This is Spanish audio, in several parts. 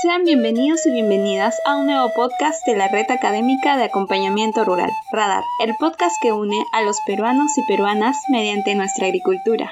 Sean bienvenidos y bienvenidas a un nuevo podcast de la Red Académica de Acompañamiento Rural, Radar, el podcast que une a los peruanos y peruanas mediante nuestra agricultura.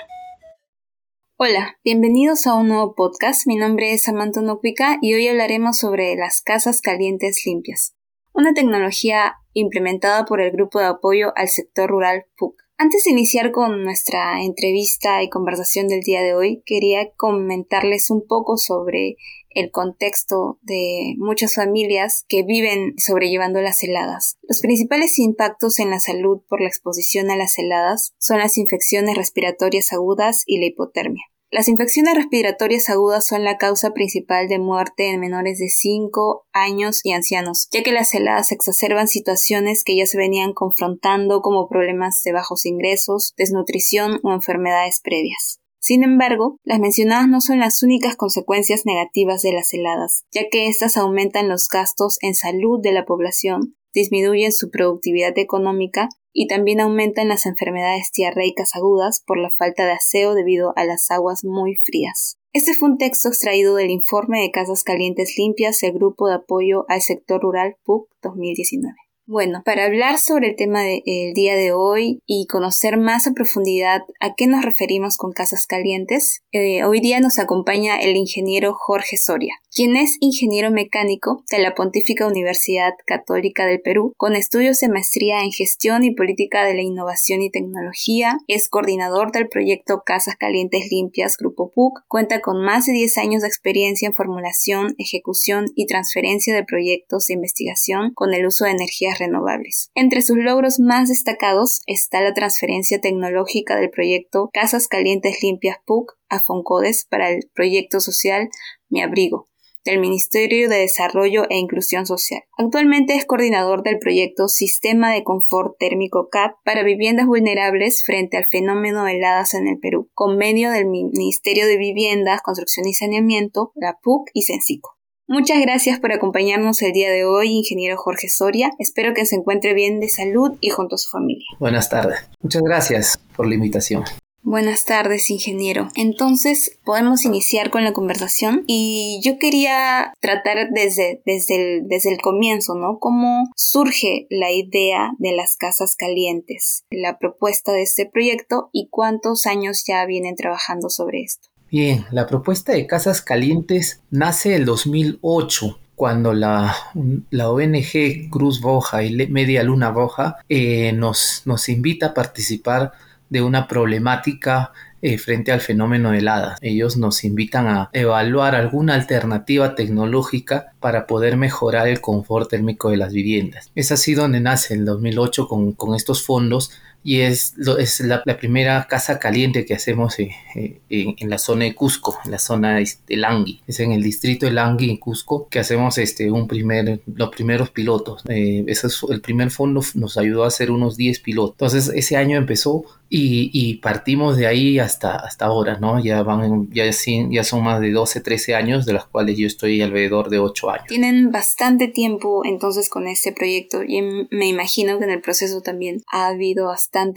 Hola, bienvenidos a un nuevo podcast. Mi nombre es Samantha Nocuica y hoy hablaremos sobre las casas calientes limpias, una tecnología implementada por el Grupo de Apoyo al Sector Rural PUC. Antes de iniciar con nuestra entrevista y conversación del día de hoy, quería comentarles un poco sobre el contexto de muchas familias que viven sobrellevando las heladas. Los principales impactos en la salud por la exposición a las heladas son las infecciones respiratorias agudas y la hipotermia. Las infecciones respiratorias agudas son la causa principal de muerte en menores de 5 años y ancianos, ya que las heladas exacerban situaciones que ya se venían confrontando como problemas de bajos ingresos, desnutrición o enfermedades previas. Sin embargo, las mencionadas no son las únicas consecuencias negativas de las heladas, ya que éstas aumentan los gastos en salud de la población, disminuyen su productividad económica y también aumentan las enfermedades diarreicas agudas por la falta de aseo debido a las aguas muy frías. Este fue un texto extraído del informe de Casas Calientes Limpias del Grupo de Apoyo al Sector Rural PUC 2019. Bueno, para hablar sobre el tema del día de hoy y conocer más a profundidad a qué nos referimos con casas calientes, eh, hoy día nos acompaña el ingeniero Jorge Soria, quien es ingeniero mecánico de la Pontífica Universidad Católica del Perú, con estudios de maestría en gestión y política de la innovación y tecnología, es coordinador del proyecto Casas Calientes Limpias Grupo PUC, cuenta con más de 10 años de experiencia en formulación, ejecución y transferencia de proyectos de investigación con el uso de energías renovables. Entre sus logros más destacados está la transferencia tecnológica del proyecto Casas Calientes Limpias PUC a Foncodes para el proyecto social Mi Abrigo, del Ministerio de Desarrollo e Inclusión Social. Actualmente es coordinador del proyecto Sistema de Confort Térmico CAP para viviendas vulnerables frente al fenómeno de heladas en el Perú, convenio del Ministerio de Viviendas, Construcción y Saneamiento, la PUC y Sensico. Muchas gracias por acompañarnos el día de hoy, ingeniero Jorge Soria. Espero que se encuentre bien de salud y junto a su familia. Buenas tardes. Muchas gracias por la invitación. Buenas tardes, ingeniero. Entonces, podemos iniciar con la conversación y yo quería tratar desde, desde, el, desde el comienzo, ¿no? ¿Cómo surge la idea de las casas calientes, la propuesta de este proyecto y cuántos años ya vienen trabajando sobre esto? Bien, la propuesta de Casas Calientes nace el 2008 cuando la, la, ONG Cruz Roja y Media Luna Roja eh, nos, nos invita a participar de una problemática eh, frente al fenómeno de heladas. Ellos nos invitan a evaluar alguna alternativa tecnológica para poder mejorar el confort térmico de las viviendas. Es así donde nace el 2008 con, con estos fondos y es, es la, primera casa caliente que hacemos eh, eh, en, la zona de Cusco, en la zona de este, Langui. Es en el distrito de Langui, en Cusco, que hacemos este, un primer, los primeros pilotos. Eh, ese es, el primer fondo nos ayudó a hacer unos 10 pilotos. Entonces ese año empezó y, partimos de ahí hasta, hasta ahora, ¿no? Ya, van, ya, ya son más de 12, 13 años, de las cuales yo estoy alrededor de 8 años. Tienen bastante tiempo entonces con este proyecto y me imagino que en el proceso también ha habido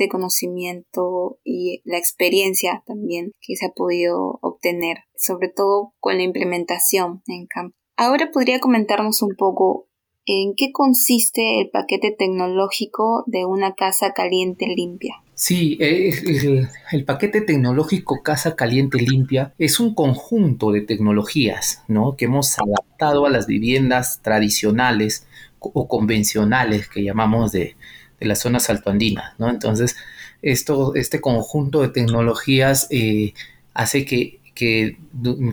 conocimiento y la experiencia también que se ha podido obtener, sobre todo con la implementación en campo. Ahora podría comentarnos un poco en qué consiste el paquete tecnológico de una casa caliente limpia. Sí, el, el, paquete tecnológico Casa Caliente Limpia es un conjunto de tecnologías ¿no? que hemos adaptado a las viviendas tradicionales o convencionales que llamamos de, de las zonas altoandinas. ¿no? Entonces, esto, este conjunto de tecnologías eh, hace que, que,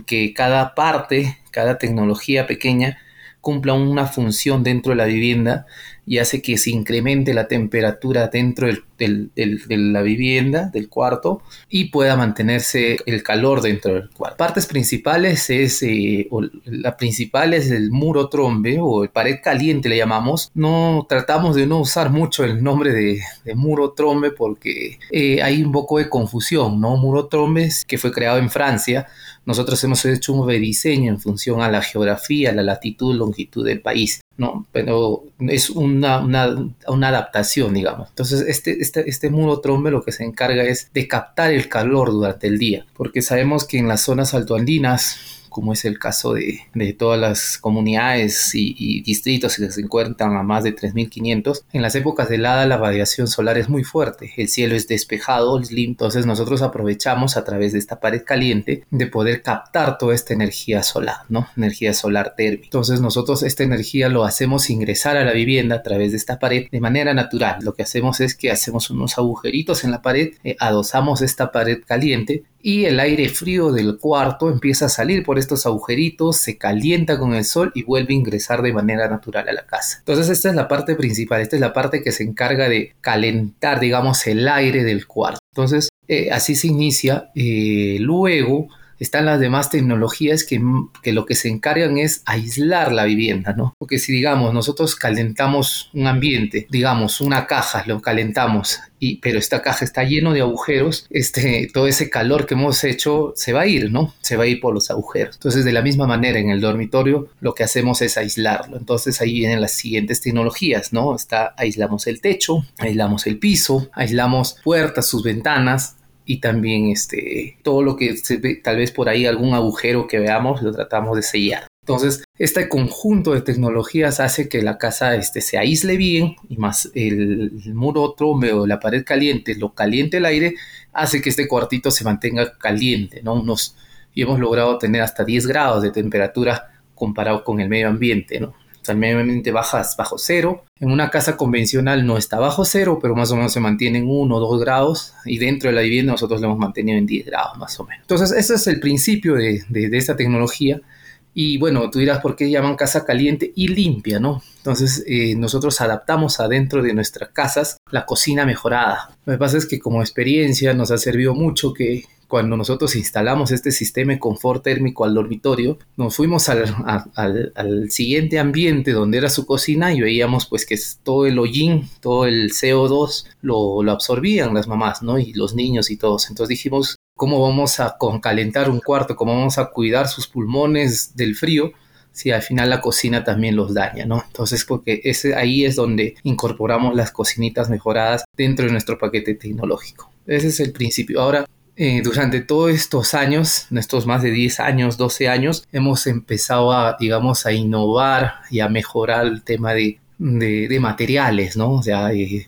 que cada parte, cada tecnología pequeña, cumpla una función dentro de la vivienda y hace que se incremente la temperatura dentro de la vivienda, del cuarto, y pueda mantenerse el calor dentro del cuarto. Partes principales es, eh, la principal es el muro trombe o el pared caliente le llamamos. No tratamos de no usar mucho el nombre de, muro trombe porque eh, hay un poco de confusión, ¿no? Muro trombe que fue creado en Francia. Nosotros hemos hecho un rediseño en función a la geografía, la latitud, longitud del país. ¿No? Pero es una, una, adaptación, digamos. Entonces, este, este, este muro trombe lo que se encarga es de captar el calor durante el día, porque sabemos que en las zonas altoandinas como es el caso de, todas las comunidades y, distritos que se encuentran a más de 3.500, en las épocas de helada la radiación solar es muy fuerte, el cielo es despejado, entonces nosotros aprovechamos a través de esta pared caliente de poder captar toda esta energía solar, ¿no? Energía solar térmica. Entonces nosotros esta energía lo hacemos ingresar a la vivienda a través de esta pared de manera natural. Lo que hacemos es que hacemos unos agujeritos en la pared, eh, adosamos esta pared caliente y el aire frío del cuarto empieza a salir por estos agujeritos, se calienta con el sol y vuelve a ingresar de manera natural a la casa. Entonces esta es la parte principal, esta es la parte que se encarga de calentar, digamos, el aire del cuarto. Entonces eh, así se inicia. Eh, luego están las demás tecnologías que, que, lo que se encargan es aislar la vivienda, ¿no? Porque si digamos nosotros calentamos un ambiente, digamos una caja, lo calentamos, y, pero esta caja está lleno de agujeros, este, todo ese calor que hemos hecho se va a ir, ¿no? Se va a ir por los agujeros. Entonces de la misma manera en el dormitorio lo que hacemos es aislarlo. Entonces ahí vienen las siguientes tecnologías, ¿no? Está, aislamos el techo, aislamos el piso, aislamos puertas, sus ventanas, y también este, todo lo que se ve, tal vez por ahí algún agujero que veamos, lo tratamos de sellar. Entonces, este conjunto de tecnologías hace que la casa este, se aísle bien y más el, muro trombe o la pared caliente, lo caliente el aire, hace que este cuartito se mantenga caliente, ¿no? Unos, y hemos logrado tener hasta 10 grados de temperatura comparado con el medio ambiente, ¿no? Ambiente bajas bajo cero. En una casa convencional no está bajo cero, pero más o menos se mantiene en 1 o 2 grados. Y dentro de la vivienda nosotros lo hemos mantenido en 10 grados más o menos. Entonces, ese es el principio de, de, esta tecnología. Y bueno, tú dirás por qué llaman casa caliente y limpia, ¿no? Entonces eh, nosotros adaptamos adentro de nuestras casas la cocina mejorada. Lo que pasa es que como experiencia nos ha servido mucho que cuando nosotros instalamos este sistema de confort térmico al dormitorio, nos fuimos al, siguiente ambiente donde era su cocina y veíamos pues que todo el hollín, todo el CO2 lo, lo absorbían las mamás, ¿no? Y los niños y todos. Entonces dijimos, ¿cómo vamos a calentar un cuarto? ¿Cómo vamos a cuidar sus pulmones del frío? si al final la cocina también los daña, ¿no? Entonces, porque ese, ahí es donde incorporamos las cocinitas mejoradas dentro de nuestro paquete tecnológico. Ese es el principio. Ahora, eh, durante todos estos años, estos más de 10 años, 12 años, hemos empezado a, digamos, a innovar y a mejorar el tema de de, materiales, ¿no? O sea, hay,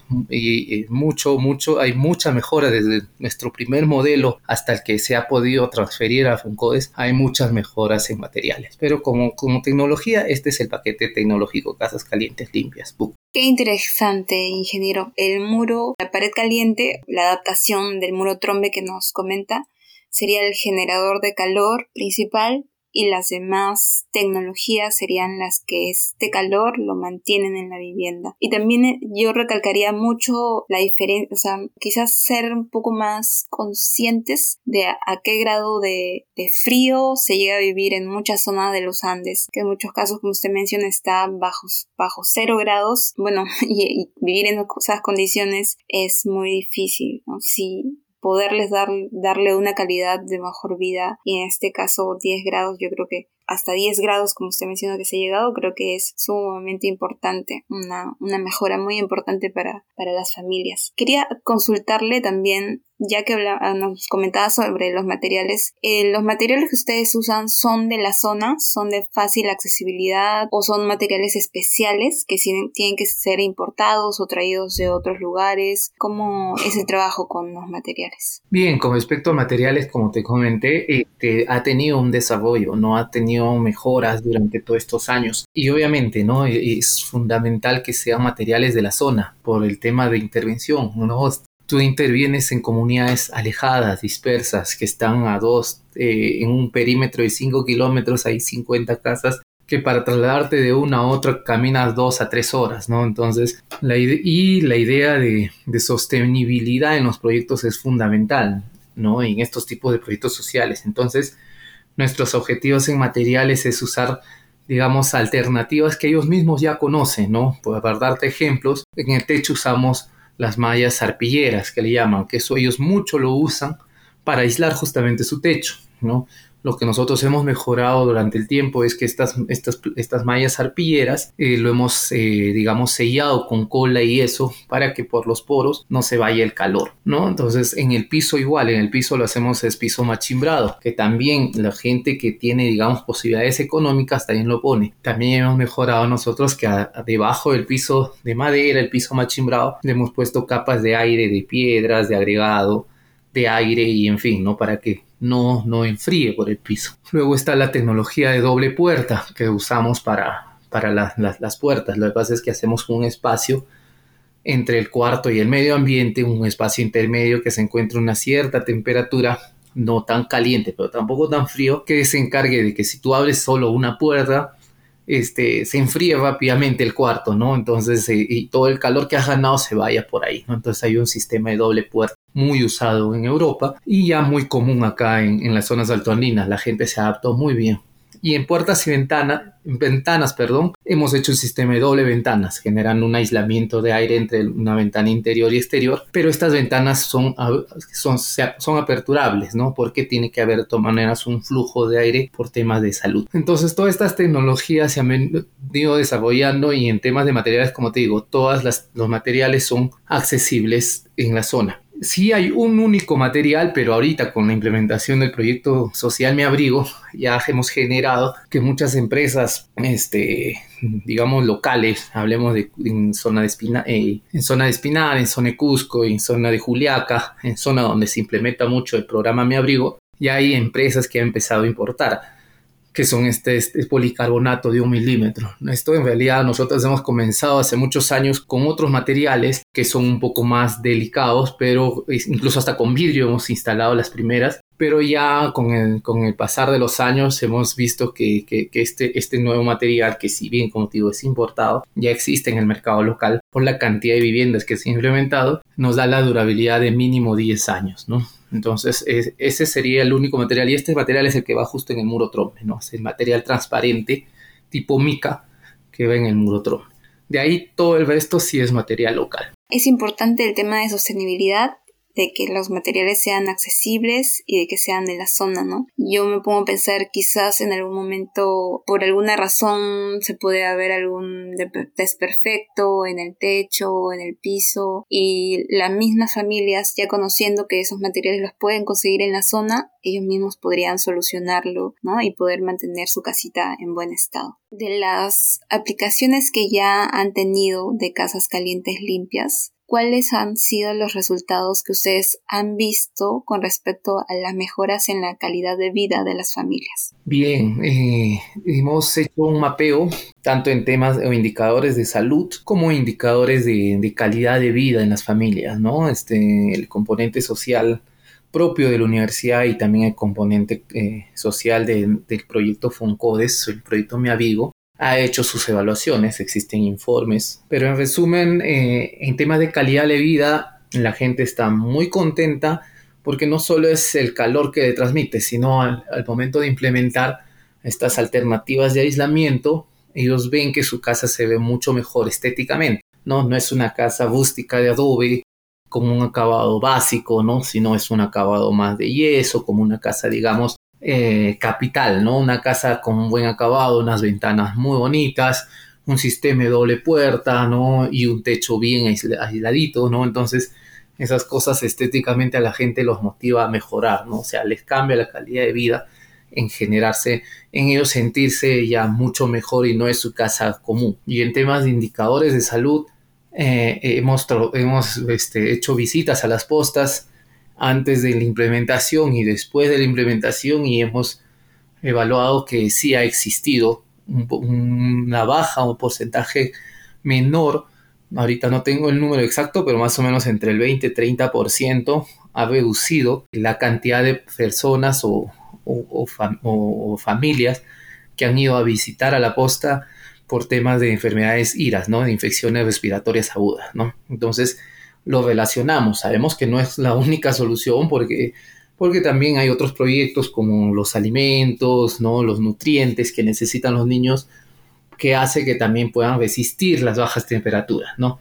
mucho, mucho, hay mucha mejora desde nuestro primer modelo hasta el que se ha podido transferir a Funcodes, hay muchas mejoras en materiales. Pero como, como tecnología, este es el paquete tecnológico Casas Calientes Limpias. Qué interesante, ingeniero. El muro, la pared caliente, la adaptación del muro trombe que nos comenta, sería el generador de calor principal y las demás tecnologías serían las que este calor lo mantienen en la vivienda. Y también eh, yo recalcaría mucho la diferencia, o sea, quizás ser un poco más conscientes de a, qué grado de, frío se llega a vivir en muchas zonas de los Andes, que en muchos casos, como usted menciona, está bajo, bajo cero grados. Bueno, y, vivir en esas condiciones es muy difícil, ¿no? Si poderles dar, darle una calidad de mejor vida y en este caso 10 grados yo creo que hasta 10 grados, como usted menciona que se ha llegado, creo que es sumamente importante, una, una mejora muy importante para, para las familias. Quería consultarle también, ya que nos comentaba sobre los materiales, eh, ¿los materiales que ustedes usan son de la zona, son de fácil accesibilidad o son materiales especiales que tienen que ser importados o traídos de otros lugares? ¿Cómo es el trabajo con los materiales? Bien, con respecto a materiales, como te comenté, este, ha tenido un desarrollo, no ha tenido mejoras durante todos estos años. Y obviamente, ¿no? E-, es fundamental que sean materiales de la zona por el tema de intervención, ¿no? Tú intervienes en comunidades alejadas, dispersas, que están a dos, eh, en un perímetro de 5 kilómetros, hay 50 casas que para trasladarte de una a otra caminas dos a tres horas, ¿no? Entonces, la y la idea de, de, sostenibilidad en los proyectos es fundamental, ¿no? En estos tipos de proyectos sociales. Entonces, nuestros objetivos en materiales es usar, digamos, alternativas que ellos mismos ya conocen, ¿no? Para darte ejemplos, en el techo usamos las mallas arpilleras, que le llaman, que eso ellos mucho lo usan para aislar justamente su techo, ¿no? Lo que nosotros hemos mejorado durante el tiempo es que estas, estas, estas mallas arpilleras eh, lo hemos, eh, digamos, sellado con cola y eso para que por los poros no se vaya el calor, ¿no? Entonces en el piso igual, en el piso lo hacemos es piso machimbrado, que también la gente que tiene, digamos, posibilidades económicas también lo pone. También hemos mejorado nosotros que debajo del piso de madera, el piso machimbrado, le hemos puesto capas de aire, de piedras, de agregado, de aire y en fin, ¿no? Para que no, no enfríe por el piso. Luego está la tecnología de doble puerta que usamos para, para las puertas. Lo que pasa es que hacemos un espacio entre el cuarto y el medio ambiente, un espacio intermedio que se encuentra una cierta temperatura, no tan caliente, pero tampoco tan frío, que se encargue de que si tú abres solo una puerta, este, se enfríe rápidamente el cuarto, ¿no? Entonces, eh, y todo el calor que has ganado se vaya por ahí. Entonces hay un sistema de doble puerta muy usado en Europa y ya muy común acá en, en las zonas altoandinas. La gente se adaptó muy bien y en puertas y ventanas, ventanas, perdón, hemos hecho un sistema de doble ventanas, generando un aislamiento de aire entre una ventana interior y exterior, pero estas ventanas son, son, son aperturables, ¿no? Porque tiene que haber de todas maneras un flujo de aire por temas de salud. Entonces, todas estas tecnologías se han venido desarrollando y en temas de materiales, como te digo, todos los materiales son accesibles en la zona sí hay un único material, pero ahorita con la implementación del proyecto social Mi Abrigo. Ya hemos generado que muchas empresas, este, digamos locales, hablemos de en zona de Espina, eh, en zona de Espinar, en zona de Cusco, en zona de Juliaca, en zona donde se implementa mucho el programa Mi Abrigo, ya hay empresas que han empezado a importar que son este, este, policarbonato de un milímetro. Esto en realidad nosotros hemos comenzado hace muchos años con otros materiales que son un poco más delicados, pero incluso hasta con vidrio hemos instalado las primeras. Pero ya con el, con el pasar de los años hemos visto que, que, que este, este nuevo material, que si bien como digo es importado, ya existe en el mercado local por la cantidad de viviendas que se ha implementado, nos da la durabilidad de mínimo 10 años, ¿no? Entonces, ese sería el único material. Y este material es el que va justo en el muro trompe, ¿no? Es el material transparente tipo mica que va en el muro trompe. De ahí todo el resto sí es material local. Es importante el tema de sostenibilidad de que los materiales sean accesibles y de que sean de la zona, ¿no? Yo me pongo a pensar quizás en algún momento, por alguna razón, se puede haber algún desperfecto en el techo en el piso y las mismas familias, ya conociendo que esos materiales los pueden conseguir en la zona, ellos mismos podrían solucionarlo, ¿no? Y poder mantener su casita en buen estado. De las aplicaciones que ya han tenido de casas calientes limpias, ¿cuáles han sido los resultados que ustedes han visto con respecto a las mejoras en la calidad de vida de las familias? Bien, eh, hemos hecho un mapeo tanto en temas o indicadores de salud como indicadores de, calidad de vida en las familias, ¿no? Este, el componente social propio de la universidad y también el componente eh, social del proyecto FONCODES, el proyecto Me Avigo, ha hecho sus evaluaciones, existen informes, pero en resumen, eh, en temas de calidad de vida, la gente está muy contenta porque no solo es el calor que transmite, sino al, momento de implementar estas alternativas de aislamiento, ellos ven que su casa se ve mucho mejor estéticamente. No, no es una casa rústica de adobe como un acabado básico, ¿no? Sino es un acabado más de yeso, como una casa, digamos, eh, capital, ¿no? Una casa con un buen acabado, unas ventanas muy bonitas, un sistema de doble puerta, ¿no? Y un techo bien aisladito, ¿no? Entonces, esas cosas estéticamente a la gente los motiva a mejorar, ¿no? O sea, les cambia la calidad de vida en generarse, en ellos sentirse ya mucho mejor y no es su casa común. Y en temas de indicadores de salud, eh, hemos, este, hecho visitas a las postas, antes de la implementación y después de la implementación y hemos evaluado que sí ha existido una baja, un porcentaje menor, ahorita no tengo el número exacto, pero más o menos entre el 20 y 30% ha reducido la cantidad de personas o, o, familias que han ido a visitar a la posta por temas de enfermedades iras, ¿no? De infecciones respiratorias agudas, ¿no? Entonces, lo relacionamos. Sabemos que no es la única solución porque, porque también hay otros proyectos como los alimentos, ¿no? los nutrientes que necesitan los niños que hace que también puedan resistir las bajas temperaturas, ¿no?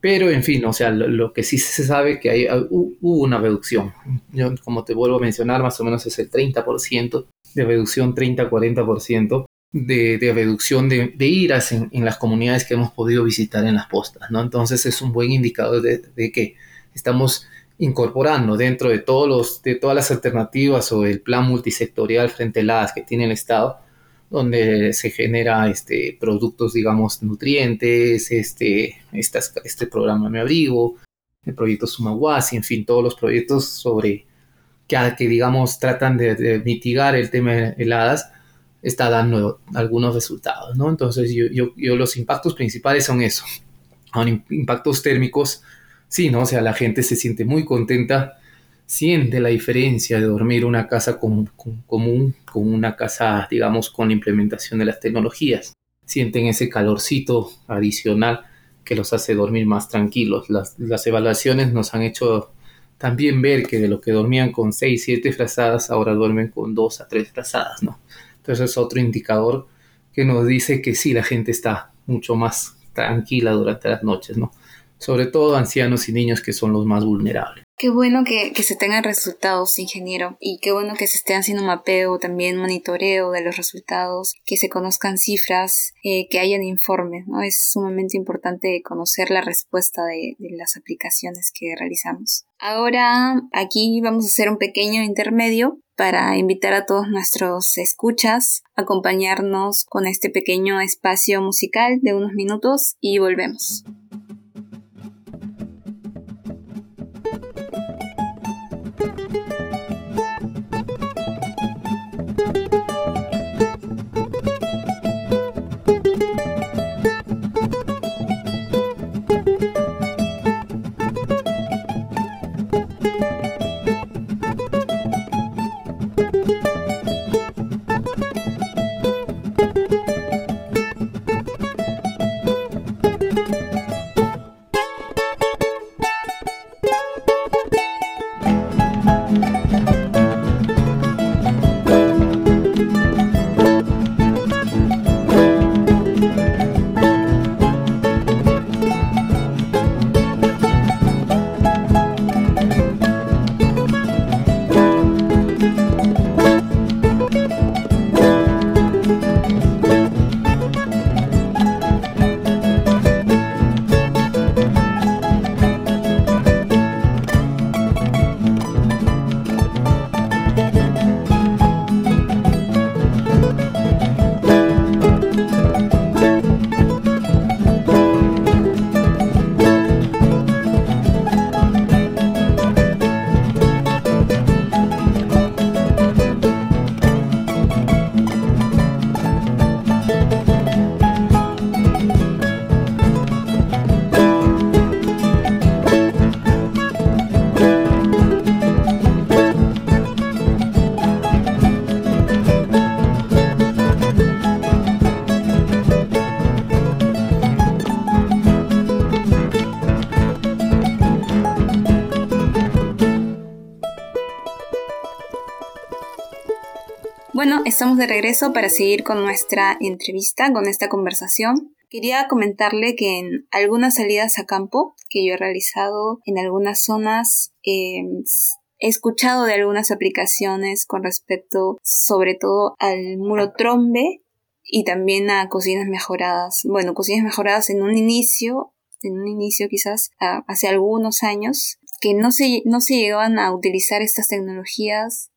Pero, en fin, o sea, lo, que sí se sabe que hay, hubo una reducción. Yo, como te vuelvo a mencionar, más o menos es el 30% de reducción, 30-40% de, de, reducción de, iras en, las comunidades que hemos podido visitar en las postas, ¿no? Entonces es un buen indicador de, de que estamos incorporando dentro de, todos los, de todas las alternativas o el plan multisectorial frente a las que tiene el Estado, donde se genera este, productos, digamos, nutrientes, este, este programa Me Abrigo, el proyecto Sumaguasi, en fin, todos los proyectos sobre que, digamos, tratan de, mitigar el tema de heladas, está dando algunos resultados, ¿no? Entonces, yo, los impactos principales son eso, son impactos térmicos, sí, ¿no? O sea, la gente se siente muy contenta siente la diferencia de dormir una casa común con una casa, digamos, con la implementación de las tecnologías. Sienten ese calorcito adicional que los hace dormir más tranquilos. Las, las evaluaciones nos han hecho también ver que de lo que dormían con 6, 7 frazadas, ahora duermen con 2 a 3 frazadas, ¿no? Entonces es otro indicador que nos dice que sí, la gente está mucho más tranquila durante las noches, ¿no? Sobre todo ancianos y niños que son los más vulnerables. Qué bueno que, se tengan resultados, ingeniero, y qué bueno que se esté haciendo mapeo, también monitoreo de los resultados, que se conozcan cifras, eh, que hayan informes, ¿no? Es sumamente importante conocer la respuesta de, de las aplicaciones que realizamos. Ahora aquí vamos a hacer un pequeño intermedio para invitar a todos nuestros escuchas a acompañarnos con este pequeño espacio musical de unos minutos y volvemos. Estamos de regreso para seguir con nuestra entrevista, con esta conversación. Quería comentarle que en algunas salidas a campo que yo he realizado en algunas zonas em, he escuchado de algunas aplicaciones con respecto sobre todo al muro trombe y también a cocinas mejoradas. Bueno, cocinas mejoradas en un inicio, en un inicio quizás hace algunos años, que no se, no se llegaban a utilizar estas tecnologías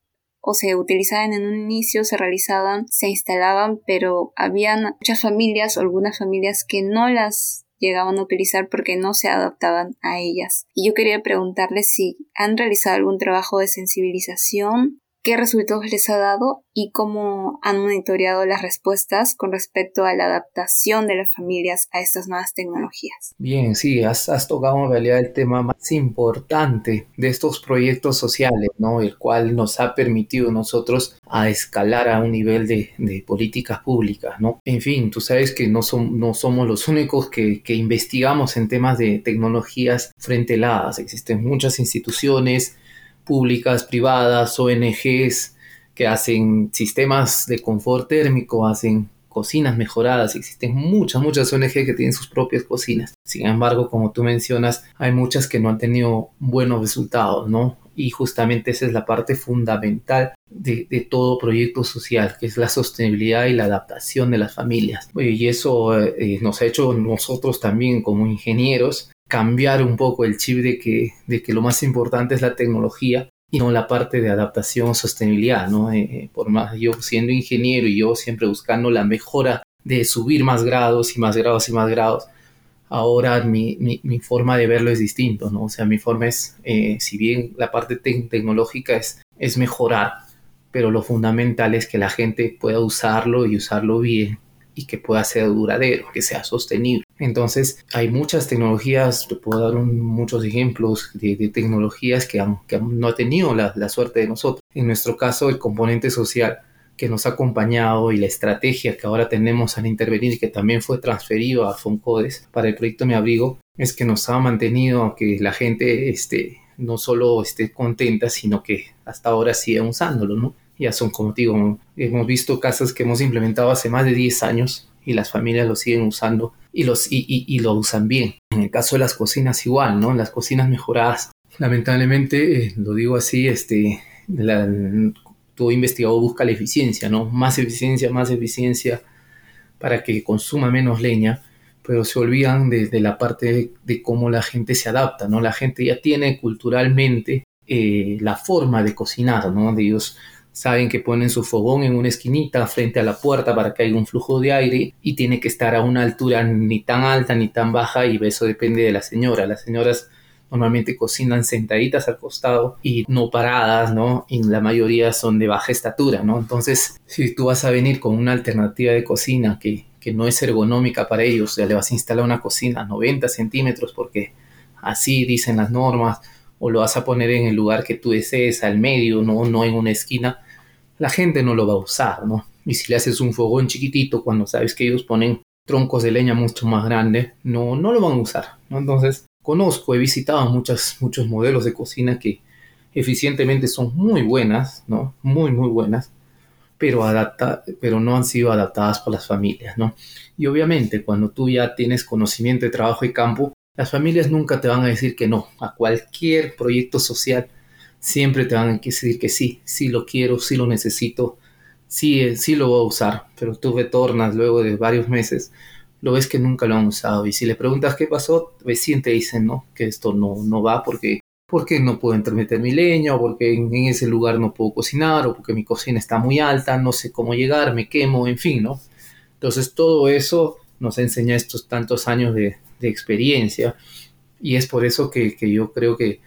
o se utilizaban en un inicio, se realizaban, se instalaban, pero habían muchas familias o algunas familias que no las llegaban a utilizar porque no se adaptaban a ellas. Y yo quería preguntarles si han realizado algún trabajo de sensibilización qué resultados les ha dado y cómo han monitoreado las respuestas con respecto a la adaptación de las familias a estas nuevas tecnologías. Bien, sí, has, tocado en realidad el tema más importante de estos proyectos sociales, ¿no? El cual nos ha permitido nosotros a escalar a un nivel de, políticas públicas, ¿no? En fin, tú sabes que no, son, no somos los únicos que, que investigamos en temas de tecnologías frente las. Existen muchas instituciones, públicas, privadas, ONGs que hacen sistemas de confort térmico, hacen cocinas mejoradas, existen muchas, muchas ONG que tienen sus propias cocinas. Sin embargo, como tú mencionas, hay muchas que no han tenido buenos resultados, ¿no? Y justamente esa es la parte fundamental de, todo proyecto social, que es la sostenibilidad y la adaptación de las familias. Y eso eh, nos ha hecho nosotros también como ingenieros cambiar un poco el chip de que, lo más importante es la tecnología y no la parte de adaptación, sostenibilidad, ¿no? Eh, eh, por más yo siendo ingeniero y yo siempre buscando la mejora de subir más grados y más grados y más grados, ahora mi, forma de verlo es distinto, ¿no? O sea, mi forma es, eh, si bien la parte tecnológica es mejorar, pero lo fundamental es que la gente pueda usarlo y usarlo bien y que pueda ser duradero, que sea sostenible. Entonces, hay muchas tecnologías, te puedo dar muchos ejemplos de, tecnologías que, que no ha tenido la, suerte de nosotros. En nuestro caso, el componente social que nos ha acompañado y la estrategia que ahora tenemos al intervenir que también fue transferido a Foncodes para el proyecto Mi Abrigo, es que nos ha mantenido que la gente este, no solo esté contenta, sino que hasta ahora siga usándolo, ¿no? Ya son, como digo, hemos visto casas que hemos implementado hace más de 10 años y las familias lo siguen usando y, los, y, y, lo usan bien. En el caso de las cocinas igual, ¿no? Las cocinas mejoradas. Lamentablemente, eh, lo digo así, este, la, todo investigador busca la eficiencia, ¿no? Más eficiencia, más eficiencia para que consuma menos leña, pero se olvidan de, la parte de, cómo la gente se adapta, ¿no? La gente ya tiene culturalmente eh, la forma de cocinar, ¿no? De ellos saben que ponen su fogón en una esquinita frente a la puerta para que haya un flujo de aire y tiene que estar a una altura ni tan alta ni tan baja y eso depende de la señora. Las señoras normalmente cocinan sentaditas al costado y no paradas, ¿no? Y la mayoría son de baja estatura, ¿no? Entonces, si tú vas a venir con una alternativa de cocina que, que no es ergonómica para ellos, ya le vas a instalar una cocina a 90 centímetros porque así dicen las normas, o lo vas a poner en el lugar que tú desees, al medio, no, no en una esquina, la gente no lo va a usar, ¿no? Y si le haces un fogón chiquitito cuando sabes que ellos ponen troncos de leña mucho más grandes, no, no lo van a usar, ¿no? Entonces, conozco, he visitado muchos modelos de cocina que eficientemente son muy buenas, ¿no? Muy, muy buenas, pero, adapta, pero no han sido adaptadas por las familias, ¿no? Y obviamente cuando tú ya tienes conocimiento de trabajo y campo, las familias nunca te van a decir que no. A cualquier proyecto social siempre te van a decir que sí, sí lo quiero, sí lo necesito, sí, eh, sí lo voy a usar, pero tú retornas luego de varios meses, lo ves que nunca lo han usado. Y si le preguntas qué pasó, recién te dicen no, que esto no, no va porque, porque no puedo entremeter mi leña o porque en, ese lugar no puedo cocinar o porque mi cocina está muy alta, no sé cómo llegar, me quemo, en fin, ¿no? Entonces todo eso nos enseña estos tantos años de, experiencia. Y es por eso que yo creo que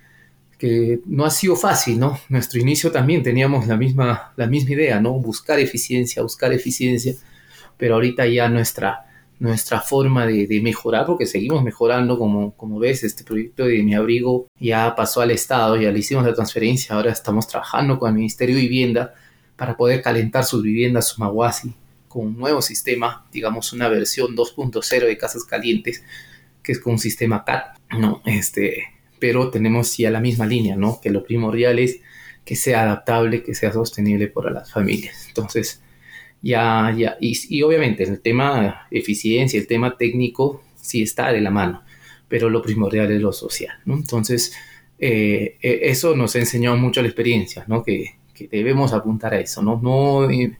que no ha sido fácil, ¿no? Nuestro inicio también teníamos la misma, la misma idea, ¿no? Buscar eficiencia, buscar eficiencia, pero ahorita ya nuestra, nuestra forma de, mejorar, porque seguimos mejorando, como, como ves, este proyecto de Mi Abrigo ya pasó al Estado, ya le hicimos la transferencia, ahora estamos trabajando con el Ministerio de Vivienda para poder calentar sus viviendas Sumaguasi con un nuevo sistema, digamos una versión 2.0 de casas calientes, que es con un sistema CAT, ¿no? Este, pero tenemos ya la misma línea, ¿no? Que lo primordial es que sea adaptable, que sea sostenible para las familias. Entonces, ya, ya, y, obviamente el tema eficiencia, el tema técnico, sí está de la mano, pero lo primordial es lo social. Entonces, eh, e, eso nos ha enseñado mucho la experiencia, ¿no? Que, debemos apuntar a eso, ¿no? No, eh,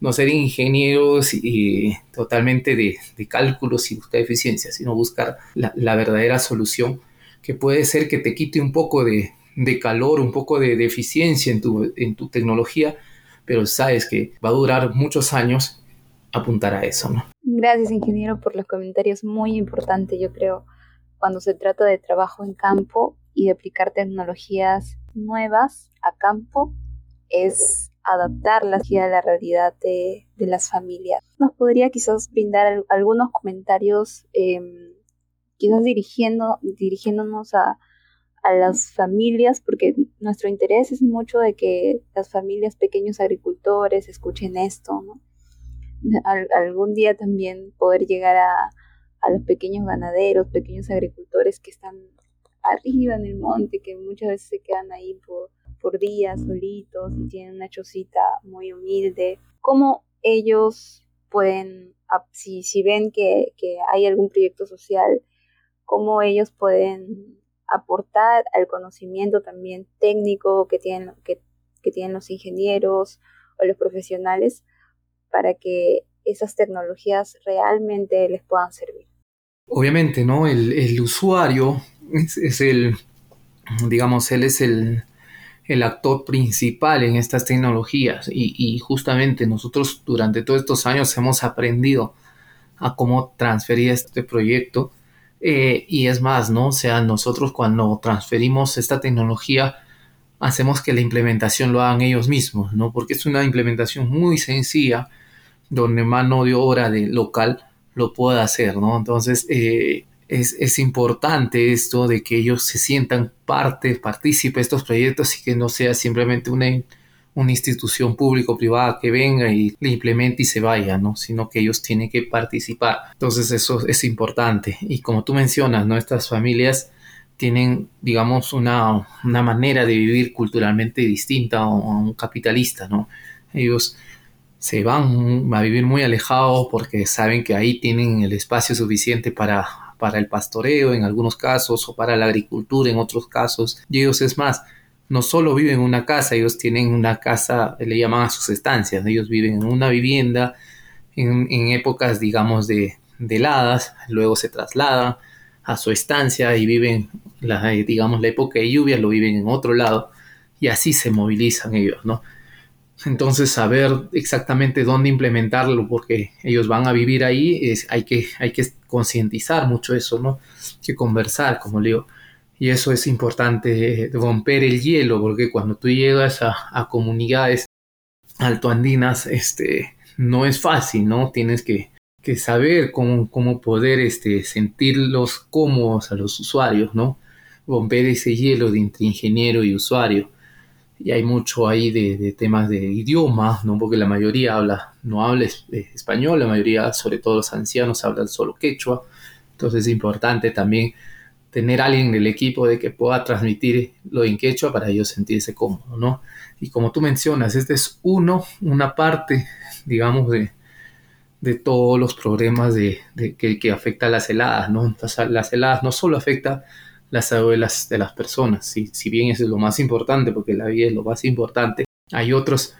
no ser ingenieros y, totalmente de, cálculos y buscar eficiencia, sino buscar la verdadera solución que puede ser que te quite un poco de, calor, un poco de, eficiencia en tu, en tu tecnología, pero sabes que va a durar muchos años apuntar a eso, ¿no? Gracias, ingeniero, por los comentarios. Muy importante, yo creo, cuando se trata de trabajo en campo y de aplicar tecnologías nuevas a campo, es adaptarlas a la realidad de, las familias. ¿Nos podría quizás brindar algunos comentarios em, quizás dirigiendo, dirigiéndonos a, las familias, porque nuestro interés es mucho de que las familias, pequeños agricultores, escuchen esto, ¿no? algún día también poder llegar a, los pequeños ganaderos, pequeños agricultores que están arriba en el monte, que muchas veces se quedan ahí por, por días solitos y tienen una chocita muy humilde, cómo ellos pueden, si, si ven que, que hay algún proyecto social, cómo ellos pueden aportar al conocimiento también técnico que tienen, que, tienen los ingenieros o los profesionales para que esas tecnologías realmente les puedan servir. Obviamente, ¿no? El, usuario es, el, digamos, él es el, el actor principal en estas tecnologías y, justamente nosotros durante todos estos años hemos aprendido a cómo transferir este proyecto eh, y es más, ¿no? O sea, nosotros cuando transferimos esta tecnología hacemos que la implementación lo hagan ellos mismos, ¿no? Porque es una implementación muy sencilla donde mano de obra de local lo pueda hacer, ¿no? Entonces, eh, es, es, importante esto de que ellos se sientan parte, partícipe de estos proyectos y que no sea simplemente una una institución público-privada que venga y le implemente y se vaya, ¿no? Sino que ellos tienen que participar. Entonces eso es importante. Y como tú mencionas, nuestras familias tienen, digamos, una, una manera de vivir culturalmente distinta a un capitalista, ¿no? Ellos se van a vivir muy alejados porque saben que ahí tienen el espacio suficiente para, para el pastoreo en algunos casos o para la agricultura en otros casos. Y ellos es más, no solo viven en una casa, ellos tienen una casa, le llaman a sus estancias, ellos viven en una vivienda en, épocas, digamos, de, heladas, luego se trasladan a su estancia y viven, la, digamos, la época de lluvia, lo viven en otro lado y así se movilizan ellos, ¿no? Entonces saber exactamente dónde implementarlo porque ellos van a vivir ahí, es, hay que, hay que concientizar mucho eso, ¿no? que conversar, como le digo y eso es importante, romper el hielo, porque cuando tú llegas a, comunidades altoandinas, este, no es fácil, ¿no? Tienes que, saber cómo, cómo poder este, sentirlos cómodos a los usuarios, ¿no? Romper ese hielo de entre ingeniero y usuario. Y hay mucho ahí de, temas de idioma, ¿no? Porque la mayoría habla, no habla español, la mayoría, sobre todo los ancianos, hablan solo quechua. Entonces es importante también tener alguien en el equipo de que pueda transmitir lo en quechua para ellos sentirse cómodos, ¿no? Y como tú mencionas, este es uno, una parte, digamos, de, de todos los problemas de, que, que afecta a las heladas, ¿no? las heladas no solo afecta la salud de las, las personas, si, si bien eso es lo más importante, porque la vida es lo más importante, hay otros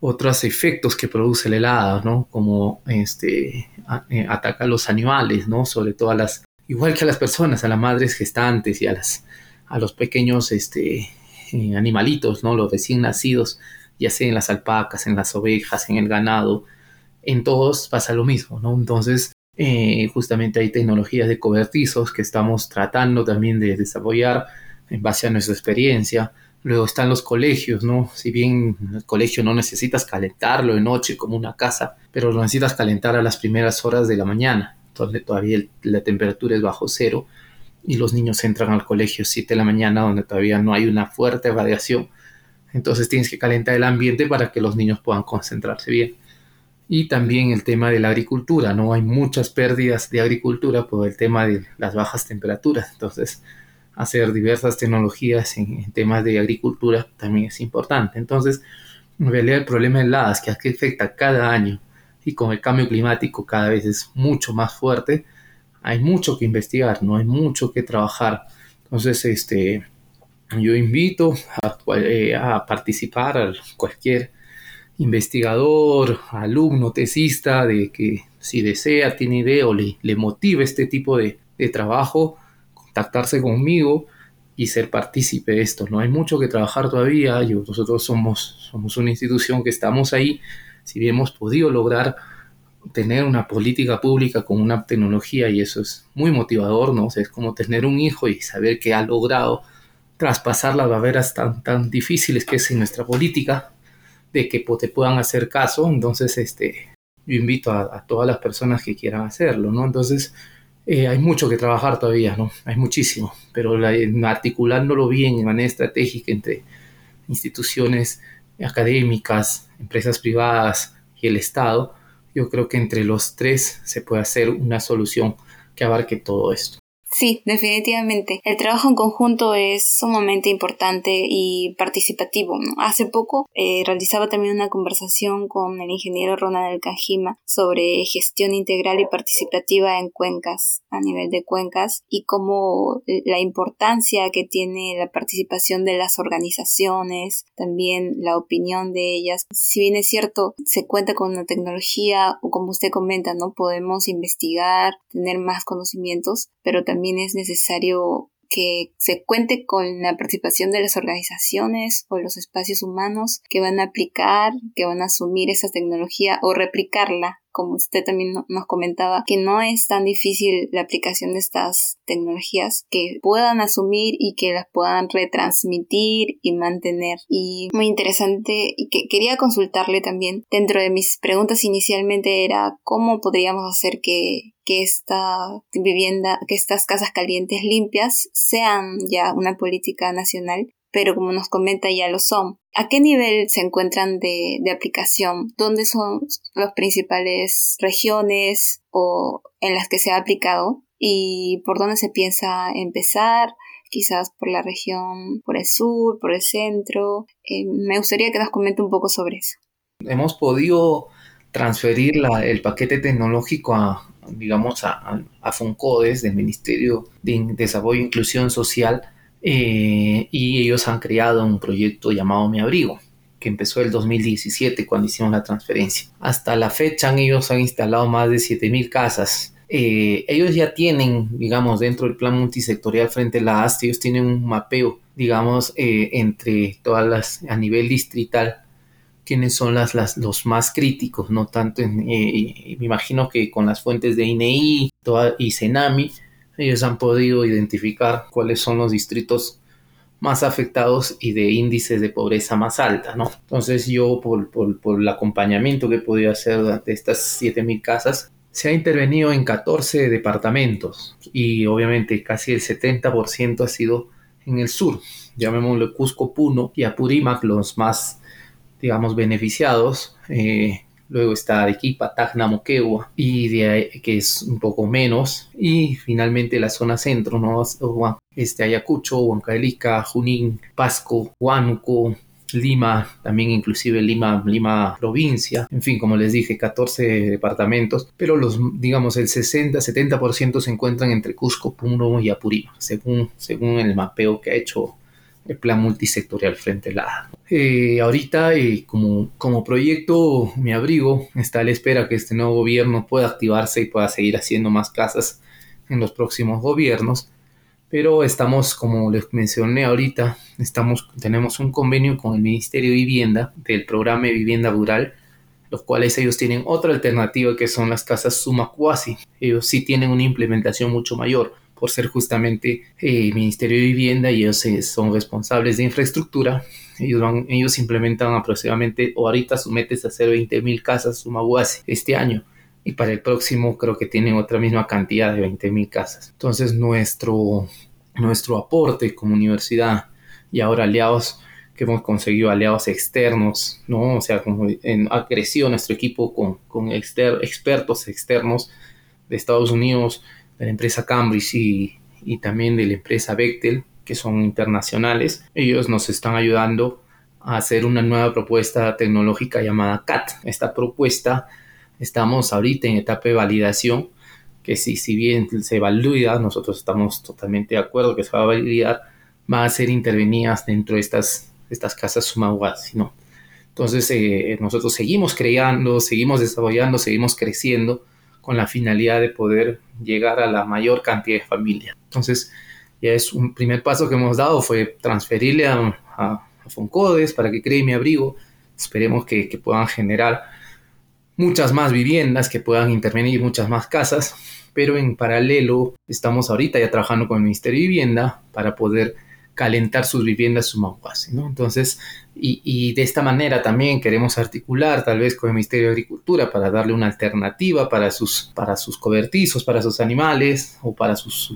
otros efectos que produce la helada, ¿no? Como este, eh, ataca a los animales, ¿no? Sobre todo a las, igual que a las personas, a las madres gestantes y a, las, a los pequeños este, eh, animalitos, ¿no? los recién nacidos, ya sea en las alpacas, en las ovejas, en el ganado, en todos pasa lo mismo, ¿no? Entonces, eh, justamente hay tecnologías de cobertizos que estamos tratando también de desarrollar en base a nuestra experiencia. Luego están los colegios, ¿no? Si bien el colegio no necesitas calentarlo de noche como una casa, pero lo necesitas calentar a las primeras horas de la mañana donde todavía la temperatura es bajo cero y los niños entran al colegio 7 de la mañana donde todavía no hay una fuerte radiación. Entonces tienes que calentar el ambiente para que los niños puedan concentrarse bien. Y también el tema de la agricultura, ¿no? Hay muchas pérdidas de agricultura por el tema de las bajas temperaturas. Entonces, hacer diversas tecnologías en, temas de agricultura también es importante. Entonces, en realidad el problema de heladas que afecta cada año y con el cambio climático cada vez es mucho más fuerte, hay mucho que investigar, no hay mucho que trabajar. Entonces, este, yo invito a, eh, participar a cualquier investigador, alumno, tesista, de que si desea, tiene idea o le, le motiva este tipo de, de, trabajo, contactarse conmigo y ser partícipe de esto. No hay mucho que trabajar todavía, yo, nosotros somos, somos una institución que estamos ahí si bien hemos podido lograr tener una política pública con una tecnología y eso es muy motivador, ¿no? es como tener un hijo y saber que ha logrado traspasar las barreras tan, tan difíciles que es en nuestra política, de que te puedan hacer caso, entonces este, yo invito a, todas las personas que quieran hacerlo, ¿no? Entonces eh, hay mucho que trabajar todavía, ¿no? Hay muchísimo, pero la, articulándolo bien de manera estratégica entre instituciones académicas, empresas privadas y el Estado, yo creo que entre los tres se puede hacer una solución que abarque todo esto. Sí, definitivamente. El trabajo en conjunto es sumamente importante y participativo. Hace poco eh, realizaba también una conversación con el ingeniero Ronald Kajima sobre gestión integral y participativa en cuencas, a nivel de cuencas, y cómo la importancia que tiene la participación de las organizaciones, también la opinión de ellas. Si bien es cierto, se cuenta con una tecnología o como usted comenta, ¿no? Podemos investigar, tener más conocimientos, pero también es necesario que se cuente con la participación de las organizaciones o los espacios humanos que van a aplicar, que van a asumir esa tecnología o replicarla como usted también nos comentaba, que no es tan difícil la aplicación de estas tecnologías, que puedan asumir y que las puedan retransmitir y mantener. Y muy interesante, y que quería consultarle también, dentro de mis preguntas inicialmente era cómo podríamos hacer que que esta vivienda, que estas casas calientes limpias sean ya una política nacional pero como nos comenta ya lo son. ¿A qué nivel se encuentran de, aplicación? ¿Dónde son las principales regiones o en las que se ha aplicado? ¿Y por dónde se piensa empezar? Quizás por la región, por el sur, por el centro. Eh, me gustaría que nos comente un poco sobre eso. Hemos podido transferir el paquete tecnológico a, digamos, a FUNCODES del Ministerio de Desarrollo e Inclusión Social eh, y ellos han creado un proyecto llamado Mi Abrigo, que empezó el 2017 cuando hicimos la transferencia. Hasta la fecha ellos han instalado más de 7.000 casas. Eh, ellos ya tienen, digamos, dentro del plan multisectorial frente a la AST, ellos tienen un mapeo, digamos, eh, entre todas las, a nivel distrital, quiénes son las, las, los más críticos, no tanto en, me imagino que con las fuentes de INEI y CENAMI, ellos han podido identificar cuáles son los distritos más afectados y de índices de pobreza más alta, ¿no? Entonces yo por, el acompañamiento que he podido hacer de estas 7.000 casas, se ha intervenido en 14 departamentos y obviamente casi el 70% ha sido en el sur, llamémoslo Cusco, Puno y Apurímac, los más, digamos, beneficiados. Eh, luego está Arequipa, Tacna, Moquegua, y de ahí, que es un poco menos, y finalmente la zona centro, ¿no? Este, Ayacucho, Huancavelica, Junín, Pasco, Huánuco, Lima, también inclusive Lima, Lima provincia, en fin, como les dije, 14 departamentos, pero los, digamos, el 60-70% se encuentran entre Cusco, Puno y Apurímac, según, según el mapeo que ha hecho el plan multisectorial frente a la eh, ahorita como, como proyecto mi abrigo está a la espera que este nuevo gobierno pueda activarse y pueda seguir haciendo más casas en los próximos gobiernos. Pero estamos como les mencioné ahorita estamos tenemos un convenio con el Ministerio de Vivienda del programa de vivienda rural los cuales ellos tienen otra alternativa que son las casas suma quasi ellos sí tienen una implementación mucho mayor por ser justamente el eh, Ministerio de Vivienda y ellos eh, son responsables de infraestructura. Ellos, van, ellos implementan aproximadamente, o ahorita su meta es hacer 20 mil casas Sumaguasi este año. Y para el próximo creo que tienen otra misma cantidad de 20 mil casas. Entonces nuestro, nuestro aporte como universidad y ahora aliados que hemos conseguido aliados externos, ¿no? O sea, como ha crecido nuestro equipo con, con expertos externos de Estados Unidos, de la empresa Cambridge y, también de la empresa Bechtel, que son internacionales. Ellos nos están ayudando a hacer una nueva propuesta tecnológica llamada CAT. Esta propuesta estamos ahorita en etapa de validación, que si, si bien se valida, nosotros estamos totalmente de acuerdo que se va a validar, va a ser intervenidas dentro de estas, estas casas Sumaguas, ¿no? Entonces eh, nosotros seguimos creando, seguimos desarrollando, seguimos creciendo con la finalidad de poder llegar a la mayor cantidad de familias. Entonces, ya es un primer paso que hemos dado, fue transferirle a, Foncodes para que cree mi abrigo. Esperemos que, que puedan generar muchas más viviendas, que puedan intervenir muchas más casas, pero en paralelo estamos ahorita ya trabajando con el Ministerio de Vivienda para poder calentar sus viviendas sumaguasi, ¿no? Entonces, y, de esta manera también queremos articular tal vez con el Ministerio de Agricultura para darle una alternativa para sus, para sus cobertizos, para sus animales o para sus,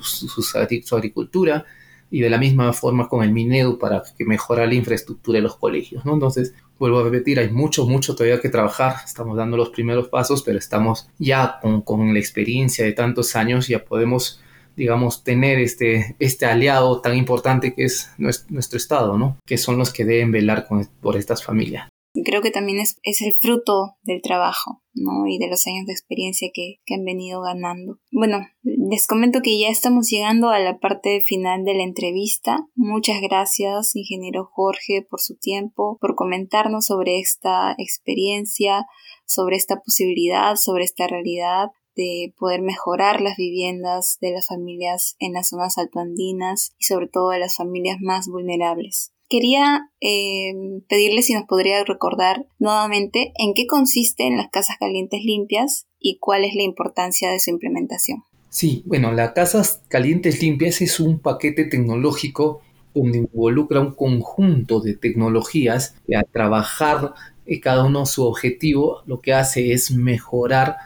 su agricultura y de la misma forma con el Minedu para que mejore la infraestructura de los colegios, ¿no? Entonces, vuelvo a repetir, hay mucho, mucho todavía que trabajar, estamos dando los primeros pasos, pero estamos ya con, con la experiencia de tantos años, ya podemos digamos, tener este, este aliado tan importante que es nuestro, Estado, ¿no? Que son los que deben velar por estas familias. Creo que también es, es, el fruto del trabajo, ¿no? Y de los años de experiencia que, que, han venido ganando. Bueno, les comento que ya estamos llegando a la parte final de la entrevista. Muchas gracias, ingeniero Jorge, por su tiempo, por comentarnos sobre esta experiencia, sobre esta posibilidad, sobre esta realidad de poder mejorar las viviendas de las familias en las zonas altoandinas y sobre todo de las familias más vulnerables. Quería eh, pedirle si nos podría recordar nuevamente en qué consisten las casas calientes limpias y cuál es la importancia de su implementación. Sí, bueno, las casas calientes limpias es un paquete tecnológico donde involucra un conjunto de tecnologías y a trabajar eh, cada uno su objetivo lo que hace es mejorar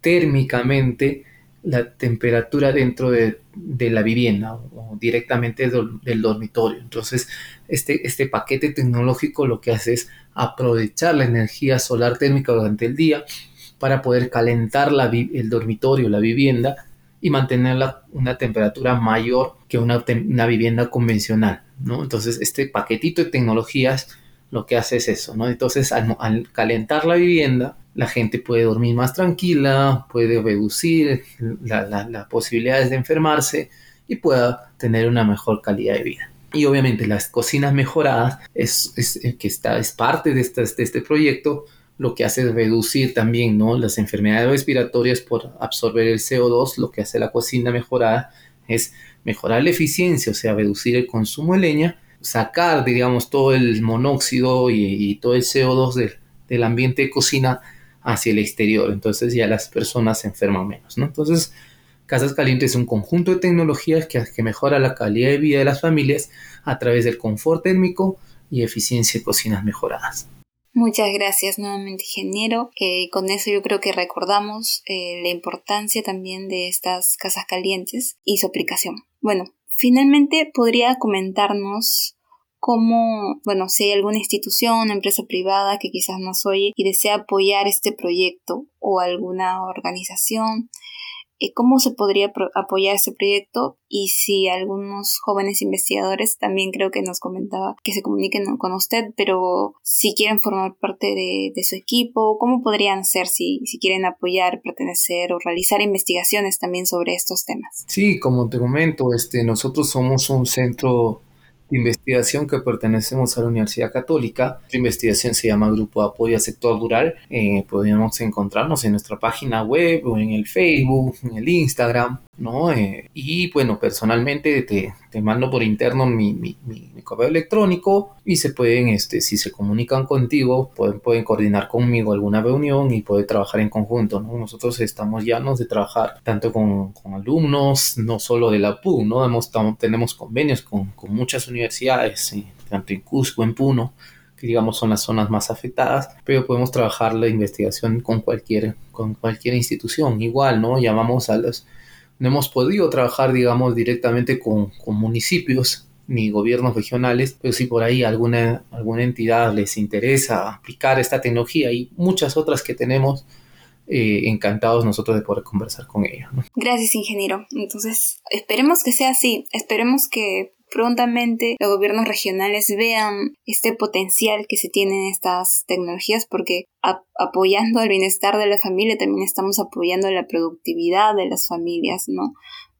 térmicamente la temperatura dentro de, la vivienda o directamente del, dormitorio. Entonces, este, este paquete tecnológico lo que hace es aprovechar la energía solar térmica durante el día para poder calentar el dormitorio, la vivienda y mantenerla una temperatura mayor que una, una vivienda convencional. ¿no? Entonces, este paquetito de tecnologías lo que hace es eso, ¿no? Entonces, al, calentar la vivienda, la gente puede dormir más tranquila, puede reducir las posibilidades de enfermarse y pueda tener una mejor calidad de vida. Y obviamente las cocinas mejoradas es, que está, es parte de, este, de este proyecto, lo que hace es reducir también ¿no? las enfermedades respiratorias por absorber el CO2, lo que hace la cocina mejorada es mejorar la eficiencia, o sea, reducir el consumo de leña sacar, digamos, todo el monóxido y, todo el CO2 del ambiente de cocina hacia el exterior. Entonces ya las personas se enferman menos, ¿no? Entonces, Casas Calientes es un conjunto de tecnologías que, mejora la calidad de vida de las familias a través del confort térmico y eficiencia de cocinas mejoradas. Muchas gracias nuevamente, ingeniero. Eh, con eso yo creo que recordamos eh, la importancia también de estas casas calientes y su aplicación. Bueno, Finalmente, podría comentarnos cómo, bueno, si hay alguna institución, empresa privada que quizás nos oye y desea apoyar este proyecto o alguna organización cómo se podría apoyar ese proyecto y si algunos jóvenes investigadores también creo que nos comentaba que se comuniquen con usted, pero si quieren formar parte de, su equipo, ¿cómo podrían hacer si, si quieren apoyar, pertenecer o realizar investigaciones también sobre estos temas? Sí, como te comento, este, nosotros somos un centro investigación que pertenecemos a la Universidad Católica. La investigación se llama Grupo de Apoyo al Sector Rural. Eh, encontrarnos en nuestra página web o en el Facebook, en el Instagram, ¿no? Eh, y bueno, personalmente te, te mando por interno mi, mi, mi, correo electrónico y se pueden, este, si se comunican contigo, pueden, pueden coordinar conmigo alguna reunión y poder trabajar en conjunto, ¿no? Nosotros estamos llanos de trabajar tanto con, con alumnos, no solo de la PU, ¿no? Hemos, tenemos convenios con, con muchas universidades, tanto en Cusco, en Puno, que digamos son las zonas más afectadas, pero podemos trabajar la investigación con cualquier, con cualquier institución. Igual, ¿no? Llamamos a los no hemos podido trabajar, digamos, directamente con, municipios ni gobiernos regionales, pero si por ahí alguna, alguna entidad les interesa aplicar esta tecnología y muchas otras que tenemos, eh, encantados nosotros de poder conversar con ellos. Gracias, ingeniero. Entonces, esperemos que sea así, esperemos que prontamente los gobiernos regionales vean este potencial que se tiene en estas tecnologías porque apoyando el bienestar de la familia también estamos apoyando la productividad de las familias, ¿no?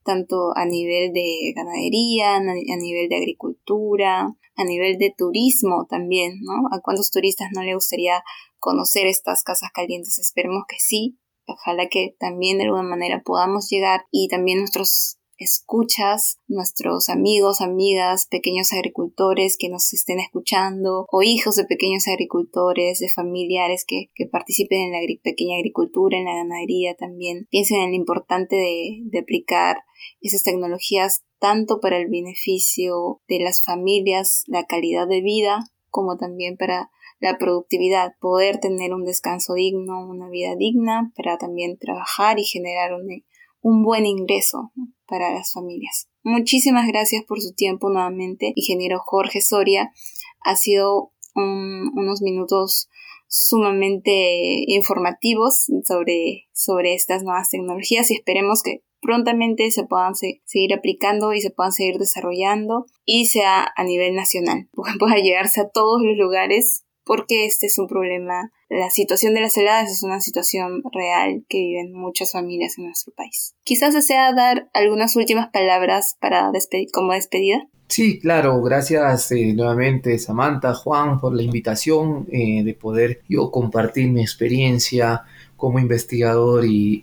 Tanto a nivel de ganadería, a nivel de agricultura, a nivel de turismo también, ¿no? ¿A cuántos turistas no le gustaría conocer estas casas calientes? Esperemos que sí. Ojalá que también de alguna manera podamos llegar y también nuestros escuchas, nuestros amigos, amigas, pequeños agricultores que nos estén escuchando o hijos de pequeños agricultores, de familiares que, participen en la pequeña agricultura, en la ganadería también. Piensen en lo importante de, de aplicar esas tecnologías tanto para el beneficio de las familias, la calidad de vida, como también para la productividad, poder tener un descanso digno, una vida digna, para también trabajar y generar un, un buen ingreso para las familias. Muchísimas gracias por su tiempo nuevamente, ingeniero Jorge Soria. Ha sido unos minutos sumamente informativos sobre, sobre estas nuevas tecnologías y esperemos que prontamente se puedan seguir aplicando y se puedan seguir desarrollando y sea a nivel nacional, pueda llegarse a todos los lugares porque este es un problema. La situación de las heladas es una situación real que viven muchas familias en nuestro país. Quizás desea dar algunas últimas palabras para como despedida. Sí, claro, gracias eh, nuevamente Samantha, Juan, por la invitación eh, de poder yo compartir mi experiencia como investigador y,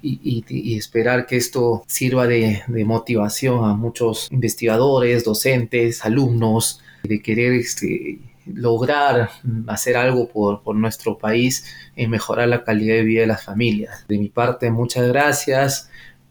esperar que esto sirva de, motivación a muchos investigadores, docentes, alumnos, de querer este, lograr hacer algo por, por, nuestro país y mejorar la calidad de vida de las familias. De mi parte, muchas gracias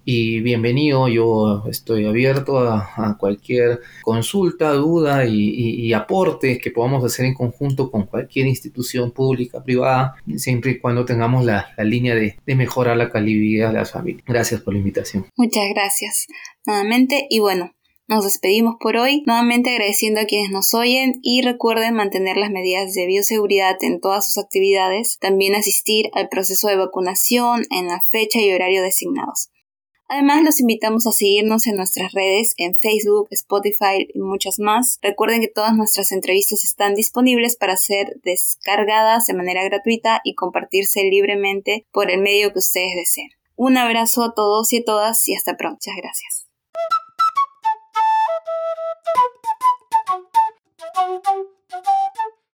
y bienvenido. Yo estoy abierto a, cualquier consulta, duda y, aporte que podamos hacer en conjunto con cualquier institución pública, privada, siempre y cuando tengamos la, la línea de, de mejorar la calidad de vida de las familias. Gracias por la invitación. Muchas gracias nuevamente y bueno, nos despedimos por hoy, nuevamente agradeciendo a quienes nos oyen y recuerden mantener las medidas de bioseguridad en todas sus actividades, también asistir al proceso de vacunación en la fecha y horario designados. Además, los invitamos a seguirnos en nuestras redes, en Facebook, Spotify y muchas más. Recuerden que todas nuestras entrevistas están disponibles para ser descargadas de manera gratuita y compartirse libremente por el medio que ustedes deseen. Un abrazo a todos y a todas y hasta pronto. Muchas gracias. Thank you.